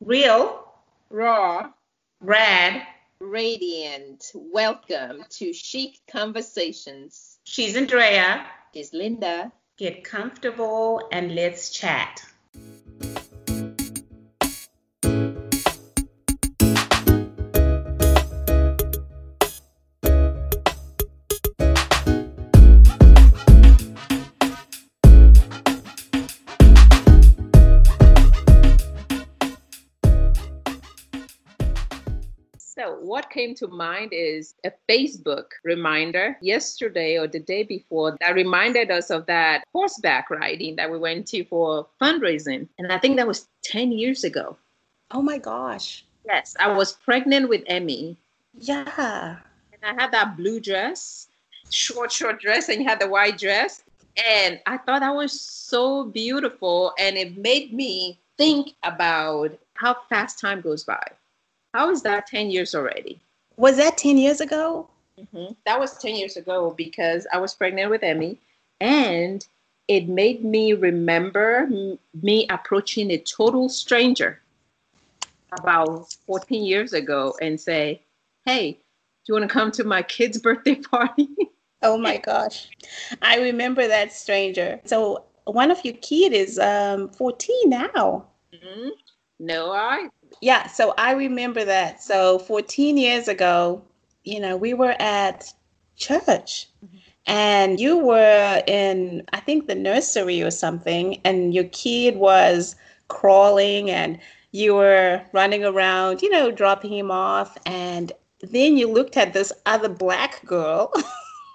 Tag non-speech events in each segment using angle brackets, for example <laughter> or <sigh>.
Real, raw, rad, radiant. Welcome to Chic Conversations. She's Andrea. She's Linda. Get comfortable and let's chat. Came to mind is a Facebook reminder yesterday or the day before that reminded us of that horseback riding that we went to for fundraising. And I think that was 10 years ago. Oh my gosh. Yes, I was pregnant with Emmy. Yeah. And I had that blue dress, short, short dress, and you had the white dress. And I thought that was so beautiful. And it made me think about how fast time goes by. How is that 10 years already? Was that 10 years ago? Mm-hmm. That was 10 years ago because I was pregnant with Emmy and it made me remember m- me approaching a total stranger about 14 years ago and say, Hey, do you want to come to my kid's <laughs> birthday party? oh my gosh. I remember that stranger. So one of your kids is um, 14 now. Mm-hmm. No, I yeah, so I remember that. So 14 years ago, you know, we were at church mm-hmm. and you were in, I think, the nursery or something, and your kid was crawling and you were running around, you know, dropping him off. And then you looked at this other black girl.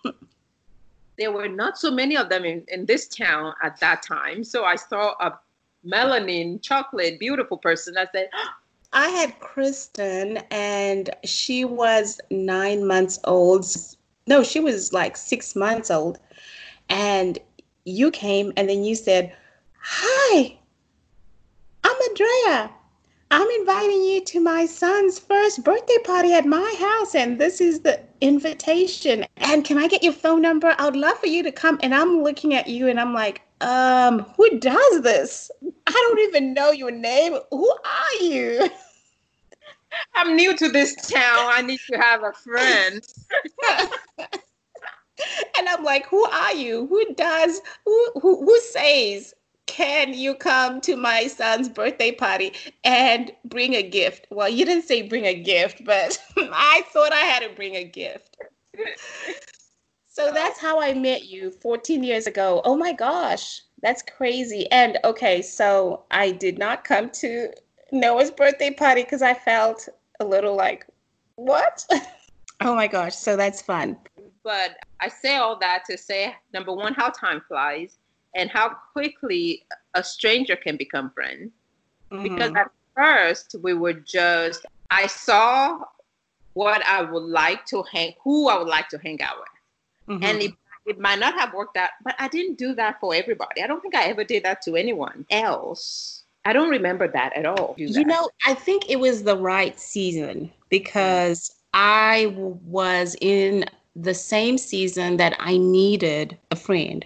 <laughs> there were not so many of them in, in this town at that time. So I saw a melanin chocolate beautiful person. I said, I had Kristen, and she was nine months old. No, she was like six months old. And you came, and then you said, Hi, I'm Andrea. I'm inviting you to my son's first birthday party at my house, and this is the invitation. And can I get your phone number? I would love for you to come. And I'm looking at you, and I'm like, um, who does this? I don't even know your name. Who are you? <laughs> I'm new to this town. I need to have a friend. <laughs> and I'm like, who are you? Who does who who, who says can you come to my son's birthday party and bring a gift? Well, you didn't say bring a gift, but <laughs> I thought I had to bring a gift. So that's how I met you 14 years ago. Oh my gosh, that's crazy. And okay, so I did not come to Noah's birthday party because I felt a little like, what? <laughs> oh my gosh, so that's fun. But I say all that to say number one, how time flies and how quickly a stranger can become friends. Mm-hmm. Because at first we were just, I saw what I would like to hang, who I would like to hang out with. Mm-hmm. And it, it might not have worked out, but I didn't do that for everybody. I don't think I ever did that to anyone else. I don't remember that at all. You know, I think it was the right season because I was in the same season that I needed a friend.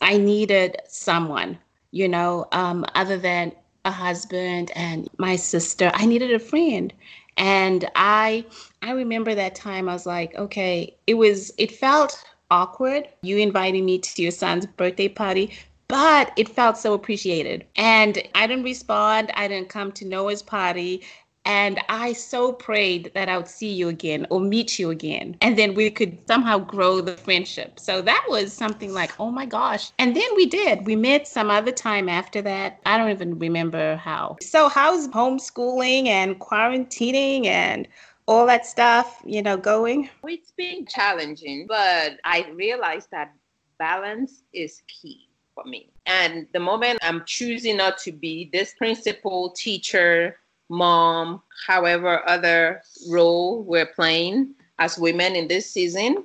I needed someone, you know, um, other than a husband and my sister. I needed a friend. And I I remember that time I was like, okay, it was it felt awkward. You inviting me to your son's birthday party, but it felt so appreciated. And I didn't respond. I didn't come to Noah's party. And I so prayed that I would see you again or meet you again. And then we could somehow grow the friendship. So that was something like, oh my gosh. And then we did. We met some other time after that. I don't even remember how. So, how's homeschooling and quarantining and all that stuff, you know, going? It's been challenging, but I realized that balance is key for me. And the moment I'm choosing not to be this principal, teacher, mom, however other role we're playing as women in this season,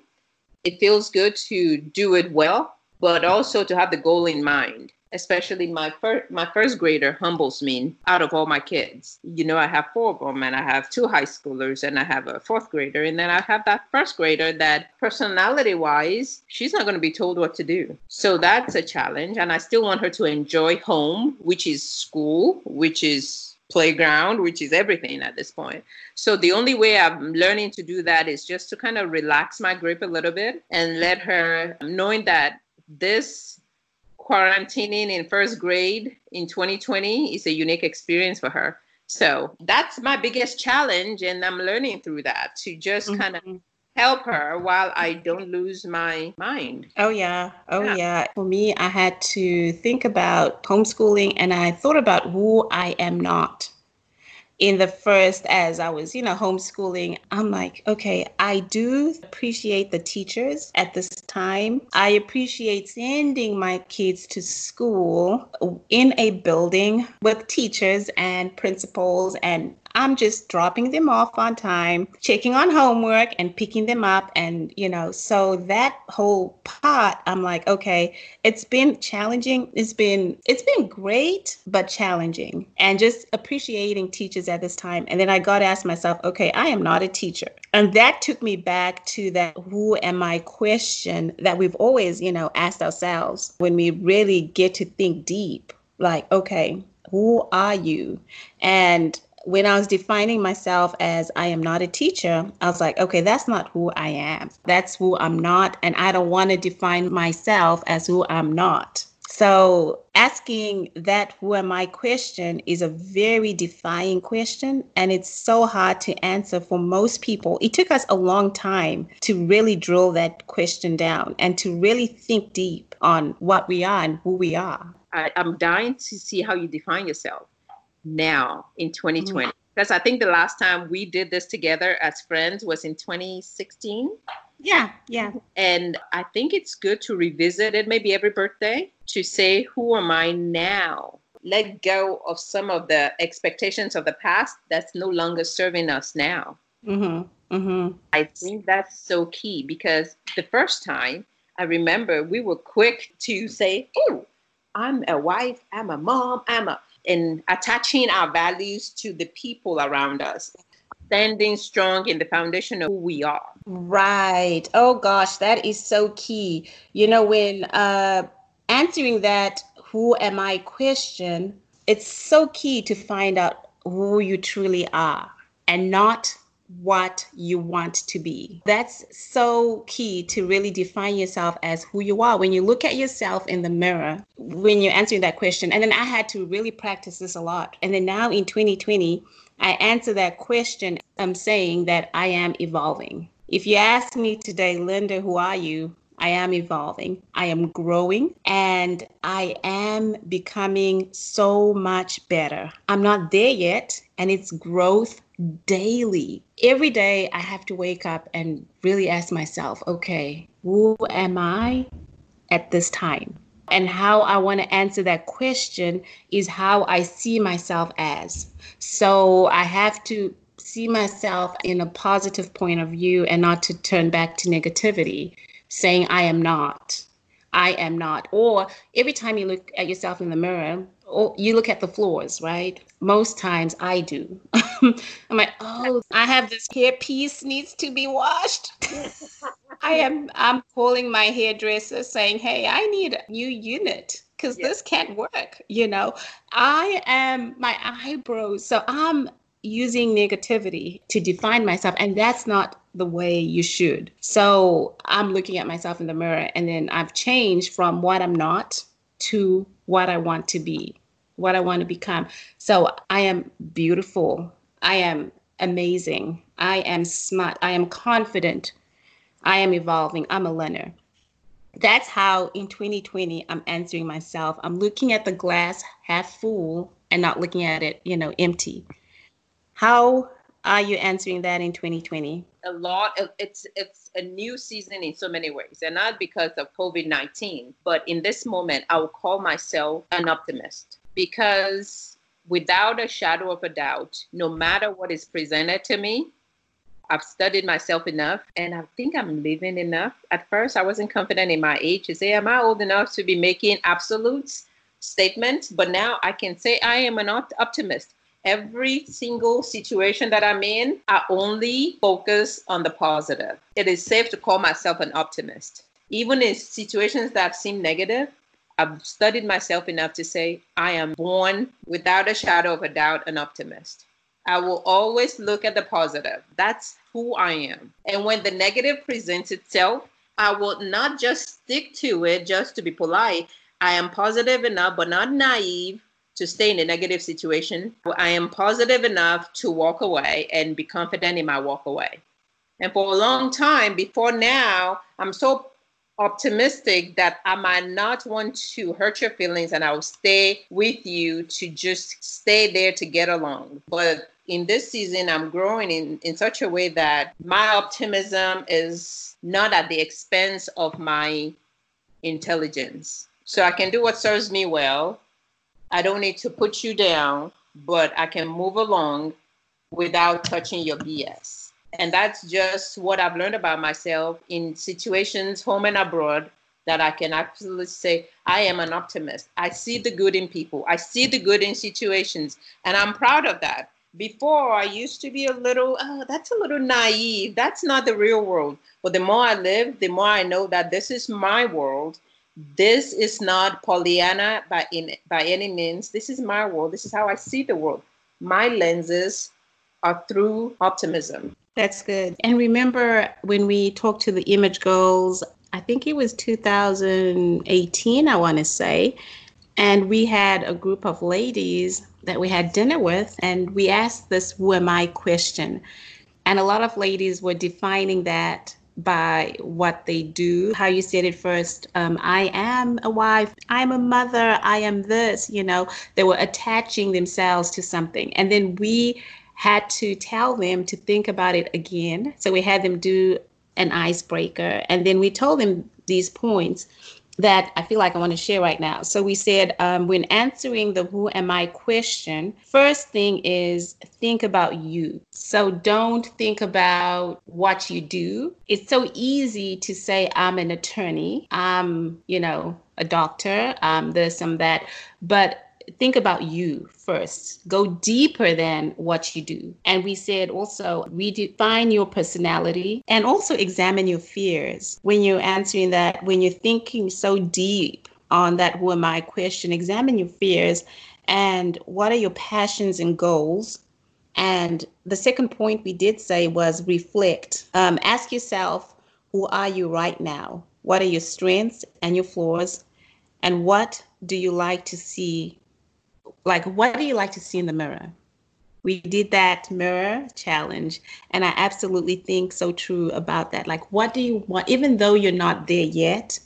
it feels good to do it well, but also to have the goal in mind especially my first my first grader humbles me out of all my kids you know i have four of them and i have two high schoolers and i have a fourth grader and then i have that first grader that personality wise she's not going to be told what to do so that's a challenge and i still want her to enjoy home which is school which is playground, which is everything at this point. So the only way I'm learning to do that is just to kind of relax my grip a little bit and let her, knowing that this quarantining in first grade in 2020 is a unique experience for her. So that's my biggest challenge, and I'm learning through that to just mm-hmm. kind of help her while I don't lose my mind. Oh, yeah. Oh, yeah. yeah. For me, I had to think about homeschooling and I thought about who I am not in the first as I was, you know, homeschooling, I'm like, okay, I do appreciate the teachers at this time. I appreciate sending my kids to school in a building with teachers and principals and I'm just dropping them off on time, checking on homework and picking them up. And, you know, so that whole part, I'm like, okay, it's been challenging. It's been, it's been great, but challenging and just appreciating teachers at this time. And then I got to ask myself, okay, I am not a teacher. And that took me back to that who am I question that we've always, you know, asked ourselves when we really get to think deep like, okay, who are you? And when I was defining myself as I am not a teacher, I was like, okay, that's not who I am. That's who I'm not. And I don't want to define myself as who I'm not. So asking that who am I question is a very defying question. And it's so hard to answer for most people. It took us a long time to really drill that question down and to really think deep on what we are and who we are. I, am dying to see how you define yourself now in 2020 mm-hmm. because I think the last time we did this together as friends was in 2016. Yeah, yeah. And I think it's good to revisit it maybe every birthday to say, who am I now? Let go of some of the expectations of the past that's no longer serving us now. Mm-hmm, mm-hmm. I think that's so key because the first time I remember we were quick to say, oh, I'm a wife, I'm a mom, I'm a in attaching our values to the people around us, standing strong in the foundation of who we are. Right. Oh gosh, that is so key. You know, when uh, answering that who am I question, it's so key to find out who you truly are and not what you want to be. That's so key to really define yourself as who you are. When you look at yourself in the mirror, when you're answering that question, and then I had to really practice this a lot. And then now in 2020, I answer that question. I'm saying that I am evolving. If you ask me today, Linda, who are you? I am evolving, I am growing, and I am becoming so much better. I'm not there yet, and it's growth daily. Every day, I have to wake up and really ask myself, okay, who am I at this time? And how I want to answer that question is how I see myself as. So I have to see myself in a positive point of view and not to turn back to negativity saying, I am not. I am not. Or every time you look at yourself in the mirror, or you look at the floors, right? Most times I do. <laughs> I'm like, oh, I have this hair piece needs to be washed. <laughs> I am I'm calling my hairdresser saying, hey, I need a new unit because this can't work. You know, I am my eyebrows. So I'm using negativity to define myself and that's not the way you should. So i'm looking at myself in the mirror and then i've changed from what i'm not to what i want to be what i want to become. So i am beautiful. I am amazing. I am smart. I am confident. I am evolving. I'm a learner. That's how in 2020 i'm answering myself. I'm looking at the glass half full and not looking at it you know empty how are you answering that in 2020? A lot. It's it's a new season in so many ways, and not because of COVID 19, but in this moment, I will call myself an optimist because without a shadow of a doubt, no matter what is presented to me, I've studied myself enough and I think I'm living enough. At first, I wasn't confident in my age to say, Am I old enough to be making absolutes statements? But now I can say I am an optimist every single situation that I'm in, I only focus on the positive. It is safe to call myself an optimist. Even in situations that seem negative, I've studied myself enough to say I am born without a shadow of a doubt an optimist. I will always look at the positive. That's who I am. And when the negative presents itself, I will not just stick to it just to be polite. I am positive enough, but not naive to stay in a negative situation. I am positive enough to walk away and be confident in my walk away. And for a long time before now, I'm so optimistic that I might not want to hurt your feelings and I will stay with you to just stay there to get along. But in this season, I'm growing in, in such a way that my optimism is not at the expense of my intelligence. So I can do what serves me well. I don't need to put you down, but I can move along without touching your BS. And that's just what I've learned about myself in situations, home and abroad, that I can absolutely say, I am an optimist. I see the good in people, I see the good in situations, and I'm proud of that. Before, I used to be a little, oh, that's a little naive. That's not the real world. But the more I live, the more I know that this is my world. This is not Pollyanna by, in, by any means. This is my world. This is how I see the world. My lenses are through optimism. That's good. And remember when we talked to the image goals, I think it was 2018, I want to say, and we had a group of ladies that we had dinner with, and we asked this who am I question. And a lot of ladies were defining that by what they do. How you said it first, um, I am a wife, I'm a mother, I am this, you know, they were attaching themselves to something. And then we had to tell them to think about it again. So we had them do an icebreaker, and then we told them these points that I feel like I want to share right now. So we said um, when answering the who am I question, first thing is think about you. So don't think about what you do. It's so easy to say I'm an attorney, I'm, you know, a doctor, um, this and that, but think about you first. Go deeper than what you do. And we said also redefine your personality and also examine your fears. When you're answering that, when you're thinking so deep on that who am I question, examine your fears and what are your passions and goals. And the second point we did say was reflect. Um, ask yourself, who are you right now? What are your strengths and your flaws? And what do you like to see like what do you like to see in the mirror? We did that mirror challenge and i absolutely think so true about that. Like what do you want even though you're not there yet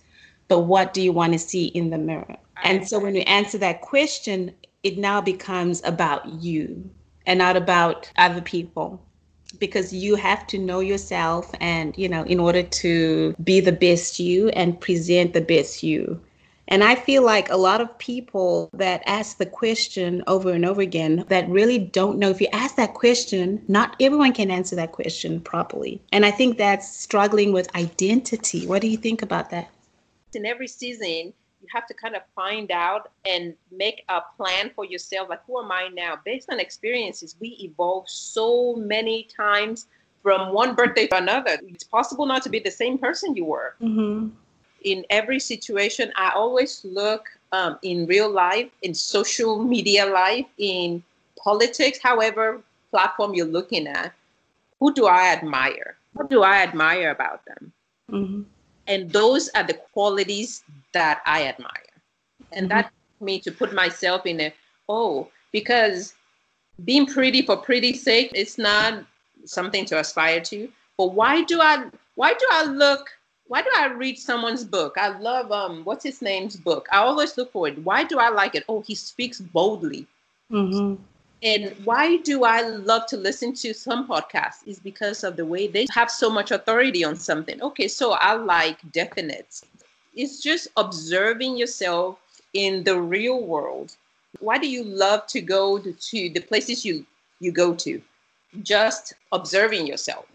but what do you want to see in the mirror? And so when you answer that question it now becomes about you and not about other people. Because you have to know yourself and you know in order to be the best you and present the best you and I feel like a lot of people that ask the question over and over again that really don't know if you ask that question, not everyone can answer that question properly. And I think that's struggling with identity. What do you think about that? In every season, you have to kind of find out and make a plan for yourself. Like, who am I now? Based on experiences, we evolve so many times from one birthday to another. It's possible not to be the same person you were. Mm-hmm in every situation, I always look um, in real life, in social media life, in politics, however platform you're looking at, who do I admire? What do I admire about them? Mm-hmm. And those are the qualities that I admire. And mm-hmm. that me to put myself in a, oh, because being pretty for pretty sake, it's not something to aspire to. But why do I why do I look why do I read someone's book? I love um what's his name's book. I always look for it. Why do I like it? Oh, he speaks boldly. Mm-hmm. And why do I love to listen to some podcasts? Is because of the way they have so much authority on something. Okay, so I like definite. It's just observing yourself in the real world. Why do you love to go to, to the places you you go to? Just observing yourself.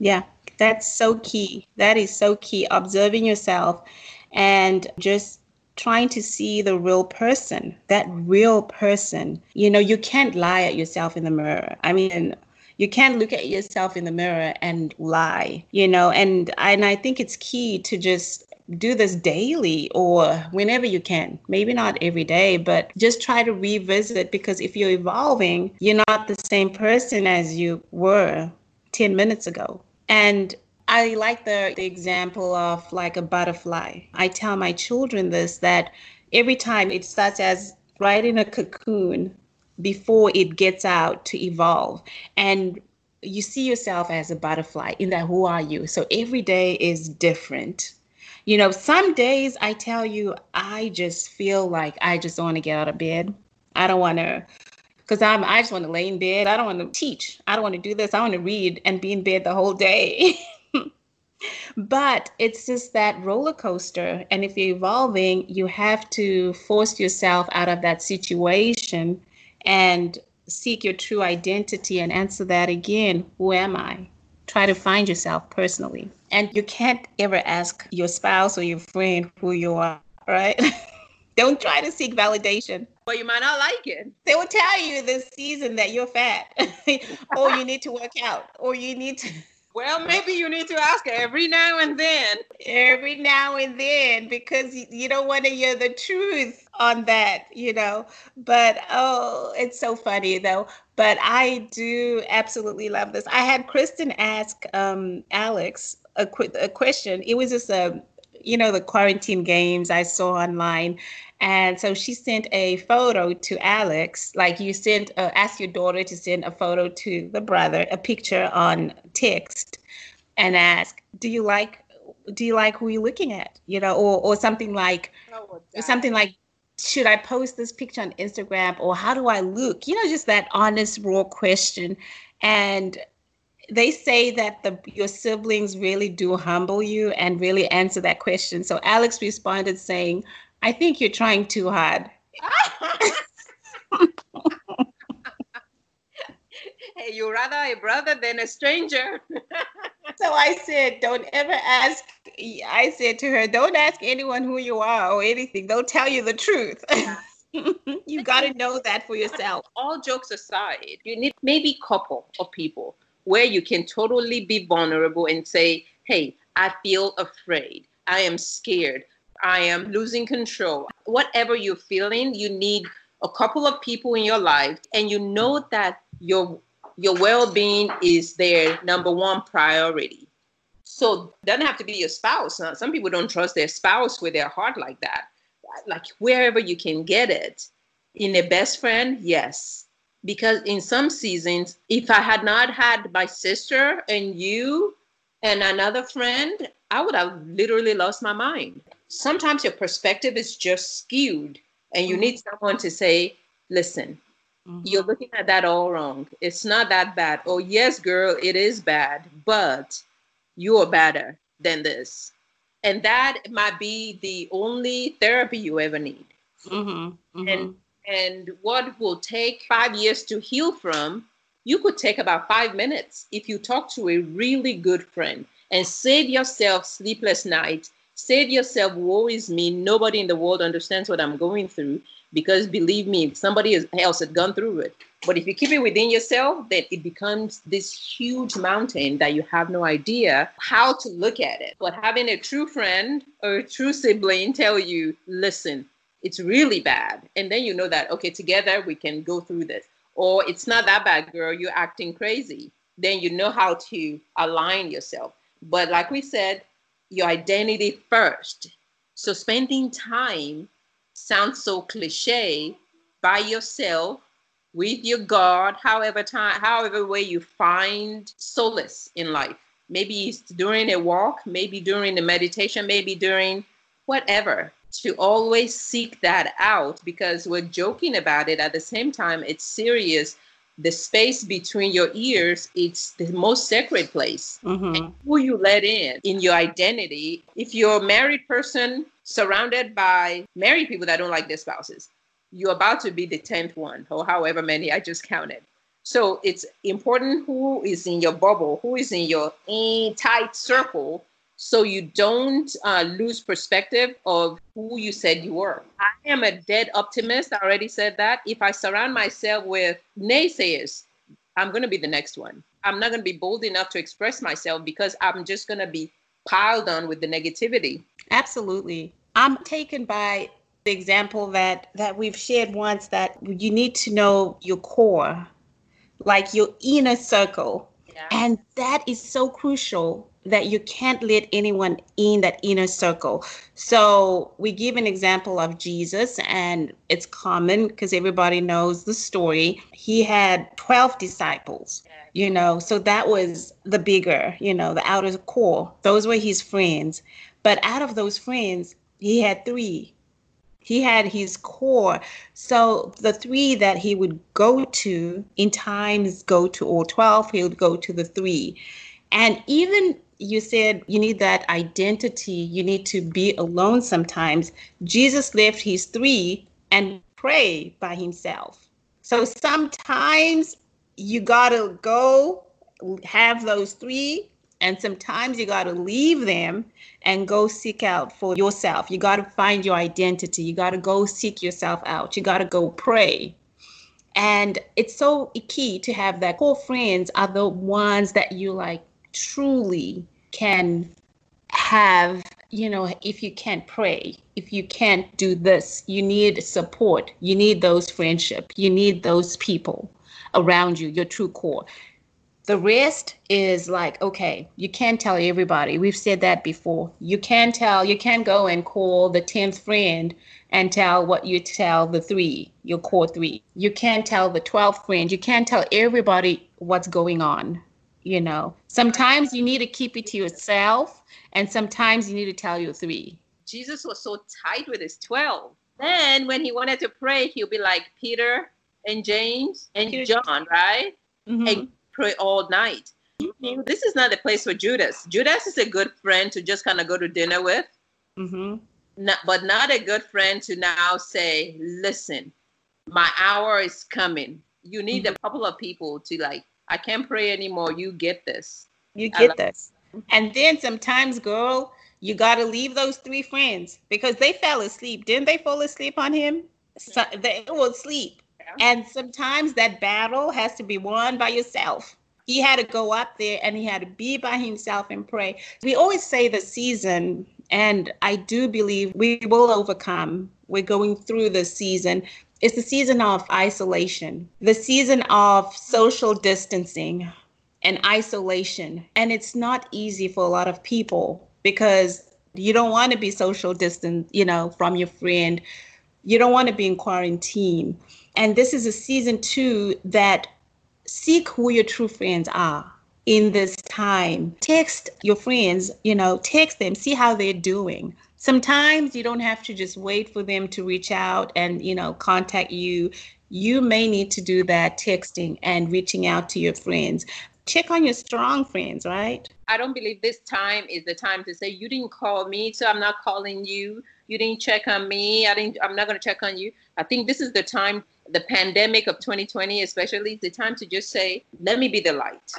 Yeah, that's so key. That is so key. Observing yourself and just trying to see the real person, that real person. You know, you can't lie at yourself in the mirror. I mean, you can't look at yourself in the mirror and lie, you know, and and I think it's key to just do this daily or whenever you can. Maybe not every day, but just try to revisit because if you're evolving, you're not the same person as you were 10 minutes ago. And I like the, the example of like a butterfly. I tell my children this that every time it starts as right in a cocoon before it gets out to evolve. And you see yourself as a butterfly in that who are you? So every day is different. You know, some days I tell you, I just feel like I just want to get out of bed. I don't want to because I'm I just want to lay in bed. I don't want to teach. I don't want to do this. I want to read and be in bed the whole day. <laughs> but it's just that roller coaster. And if you're evolving, you have to force yourself out of that situation and seek your true identity and answer that again Who am I? Try to find yourself personally. And you can't ever ask your spouse or your friend who you are, right? <laughs> Don't try to seek validation. Well, you might not like it. They will tell you this season that you're fat, <laughs> or you need to work out, or you need to <laughs> well, maybe you need to ask every now and then. Every now and then, because you don't want to hear the truth on that, you know. But oh, it's so funny though. But I do absolutely love this. I had Kristen ask um, Alex a, qu- a question. It was just a, you know, the quarantine games I saw online, and so she sent a photo to Alex, like you sent, uh, ask your daughter to send a photo to the brother, a picture on text, and ask, "Do you like, do you like who you're looking at?" You know, or or something like, oh, something like, "Should I post this picture on Instagram?" Or "How do I look?" You know, just that honest, raw question, and they say that the your siblings really do humble you and really answer that question. So Alex responded saying, I think you're trying too hard. hey, you're rather a brother than a stranger. <laughs> so I said, don't ever ask. I said to her, don't ask anyone who you are or anything. They'll tell you the truth. <laughs> you got to know that for yourself. All jokes aside, you need maybe a couple of people where you can totally be vulnerable and say, hey, I feel afraid. I am scared. I am losing control. Whatever you're feeling, you need a couple of people in your life and you know that your your well-being is their number one priority. So doesn't have to be your spouse. Now, Some people don't trust their spouse with their heart like that. Like wherever you can get it. In a best friend, yes. Because in some seasons, if I had not had my sister and you and another friend, I would have literally lost my mind sometimes your perspective is just skewed and you mm-hmm. need someone to say listen mm-hmm. you're looking at that all wrong it's not that bad oh yes girl it is bad but you're better than this and that might be the only therapy you ever need mm-hmm. mm-hmm. and and what will take five years to heal from you could take about five minutes if you talk to a really good friend and save yourself sleepless nights Save yourself, woe is me. Nobody in the world understands what I'm going through because believe me, somebody else had gone through it. But if you keep it within yourself, then it becomes this huge mountain that you have no idea how to look at it. But having a true friend or a true sibling tell you, listen, it's really bad. And then you know that, okay, together we can go through this. Or it's not that bad, girl, you're acting crazy. Then you know how to align yourself. But like we said, your identity first. So spending time sounds so cliche by yourself with your God, however time, however way you find solace in life. Maybe it's during a walk, maybe during the meditation, maybe during whatever. To always seek that out because we're joking about it at the same time, it's serious the space between your ears it's the most sacred place. Mm-hmm. who you let in in your identity. If you're a married person surrounded by married people that don't like their spouses you're about to be the 10th one or however many i just counted. So it's important who is in your bubble who is in your tight circle so you don't uh, lose perspective of who you said you were. I am a dead optimist. I already said that. If I surround myself with naysayers, I'm going to be the next one. I'm not going to be bold enough to express myself because I'm just going to be piled on with the negativity. Absolutely. I'm taken by the example that that we've shared once that you need to know your core, like your inner circle. Yeah. And that is so crucial that you can't let anyone in that inner circle. So we give an example of Jesus, and it's common because everybody knows the story. He had 12 disciples, you know, so that was the bigger, you know, the outer core. Those were his friends. But out of those friends, he had three. He had his core. So the three that he would go to in times go to all 12, he would go to the three. And even you said you need that identity, you need to be alone sometimes. Jesus left his three and pray by himself. So sometimes you got to go have those three and sometimes you got to leave them and go seek out for yourself. You got to find your identity. You got to go seek yourself out. You got to go pray. And it's so key to have that core friends are the ones that you like truly can have you know if you can't pray if you can't do this you need support. You need those friendship. You need those people around you your true core. The rest is like okay you can't tell everybody. We've said that before. You can't tell you can't go and call the 10th friend and tell what you tell the three your core three. You can't tell the 12th friend. You can't tell everybody what's going on you know sometimes you need to keep it to yourself and sometimes you need to tell your three jesus was so tight with his 12 then when he wanted to pray he'll be like peter and james and peter. john right mm-hmm. and pray all night mm-hmm. this is not the place for judas judas is a good friend to just kind of go to dinner with mm-hmm. not, but not a good friend to now say listen my hour is coming you need mm-hmm. a couple of people to like I can't pray anymore. You get this. You get like- this. Mm-hmm. And then sometimes, girl, you got to leave those three friends because they fell asleep. Didn't they fall asleep on him? So they will sleep. Yeah. And sometimes that battle has to be won by yourself. He had to go up there and he had to be by himself and pray. We always say the season, and I do believe we will overcome. We're going through the season, it's the season of isolation, the season of social distancing and isolation. And it's not easy for a lot of people because you don't want to be social distant, you know, from your friend. You don't want to be in quarantine. And this is a season too that seek who your true friends are in this time. Text your friends, you know, text them, see how they're doing sometimes you don't have to just wait for them to reach out and you know contact you. You may need to do that texting and reaching out to your friends. Check on your strong friends right? I don't believe this time is the time to say you didn't call me so i'm not calling you. You didn't check on me. I didn't i'm not going to check on you. I think this is the time the pandemic of 2020 especially the time to just say let me be the light.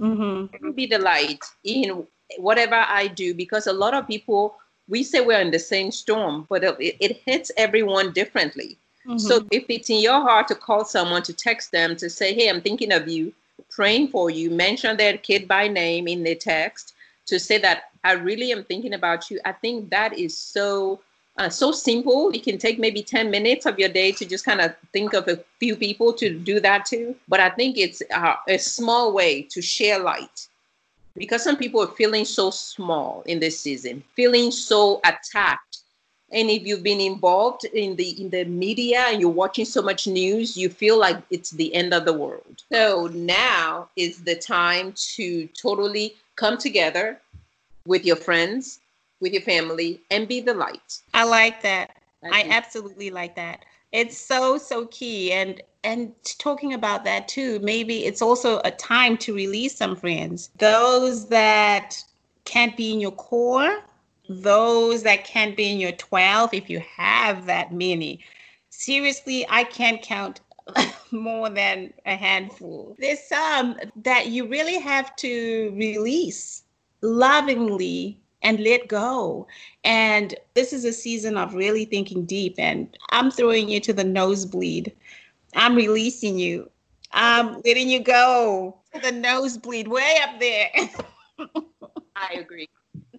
Mm-hmm. let me be the light in whatever i do because a lot of people we say we're in the same storm, but it, it hits everyone differently. Mm-hmm. So if it's in your heart to call someone, to text them, to say, hey, I'm thinking of you, praying for you, mention their kid by name in the text, to say that I really am thinking about you, I think that is so uh, so simple. It can take maybe 10 minutes of your day to just kind of think of a few people to do that too. But I think it's uh, a small way to share light because some people are feeling so small in this season, feeling so attacked. And if you've been involved in the in the media and you're watching so much news, you feel like it's the end of the world. So now is the time to totally come together with your friends, with your family, and be the light. I like that. I, I absolutely like that. It's so so key and and talking about that too, maybe it's also a time to release some friends. Those that can't be in your core, those that can't be in your 12 if you have that many. Seriously, I can't count <laughs> more than a handful. There's some that you really have to release lovingly and let go. And this is a season of really thinking deep. And I'm throwing you to the nosebleed. I'm releasing you. I'm letting you go to the nosebleed way up there. <laughs> I agree.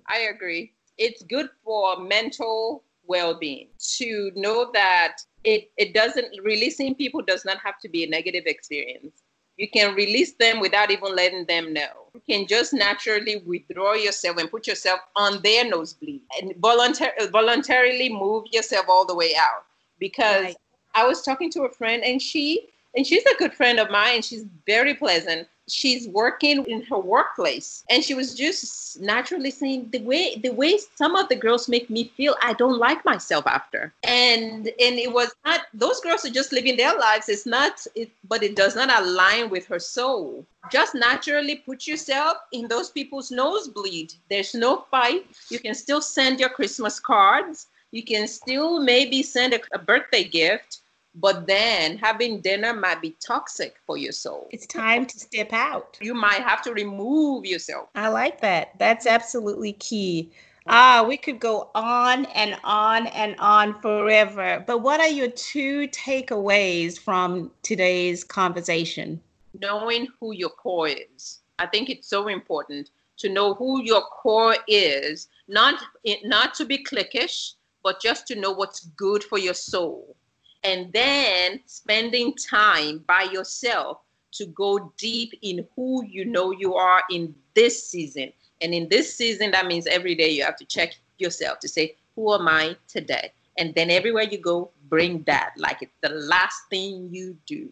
I agree. It's good for mental well-being to know that it, it doesn't releasing people does not have to be a negative experience you can release them without even letting them know. You can just naturally withdraw yourself and put yourself on their nosebleed and voluntar- voluntarily move yourself all the way out. Because right. I was talking to a friend and she and she's a good friend of mine and she's very pleasant. She's working in her workplace and she was just naturally saying the way the way some of the girls make me feel i don't like myself after. And and it was not those girls are just living their lives. It's not it, but it does not align with her soul. Just naturally put yourself in those people's nosebleed. There's no fight. You can still send your christmas cards you can still maybe send a, a birthday gift but then having dinner might be toxic for your soul. It's time to step out. You might have to remove yourself. I like that. That's absolutely key. Ah, we could go on and on and on forever. But what are your two takeaways from today's conversation? Knowing who your core is. I think it's so important to know who your core is, not not to be cliquish, but just to know what's good for your soul and then spending time by yourself to go deep in who you know you are in this season. And in this season, that means every day you have to check yourself to say, Who am I today? And then everywhere you go, bring that like it's the last thing you do.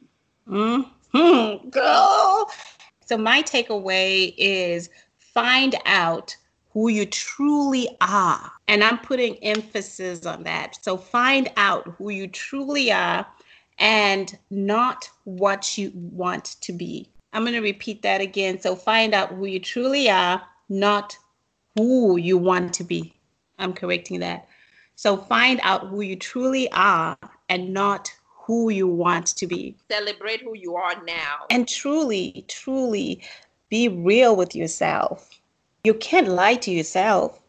Mm-hmm. Girl. So, my takeaway is find out who you truly are. And I'm putting emphasis on that. So find out who you truly are and not what you want to be. I'm going to repeat that again. So find out who you truly are, not who you want to be. I'm correcting that. So find out who you truly are and not who you want to be. Celebrate who you are now. And truly, truly be real with yourself you can't lie to yourself.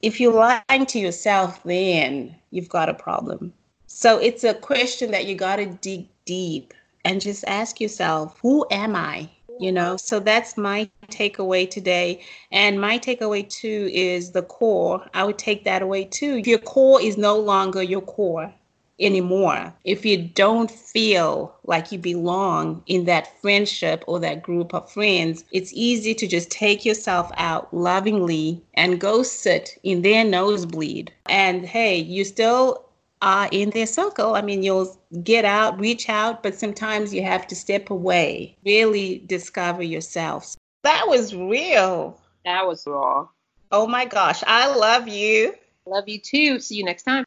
If you're lying to yourself, then you've got a problem. So it's a question that you got to dig deep and just ask yourself, who am I? You know, so that's my takeaway today. And my takeaway too is the core. I would take that away too. Your core is no longer your core anymore. If you don't feel like you belong in that friendship or that group of friends, it's easy to just take yourself out lovingly and go sit in their nosebleed. And hey, you still are in their circle. I mean, you'll get out, reach out, but sometimes you have to step away, really discover yourself. That was real. That was raw. Oh my gosh, I love you. Love you too. See you next time.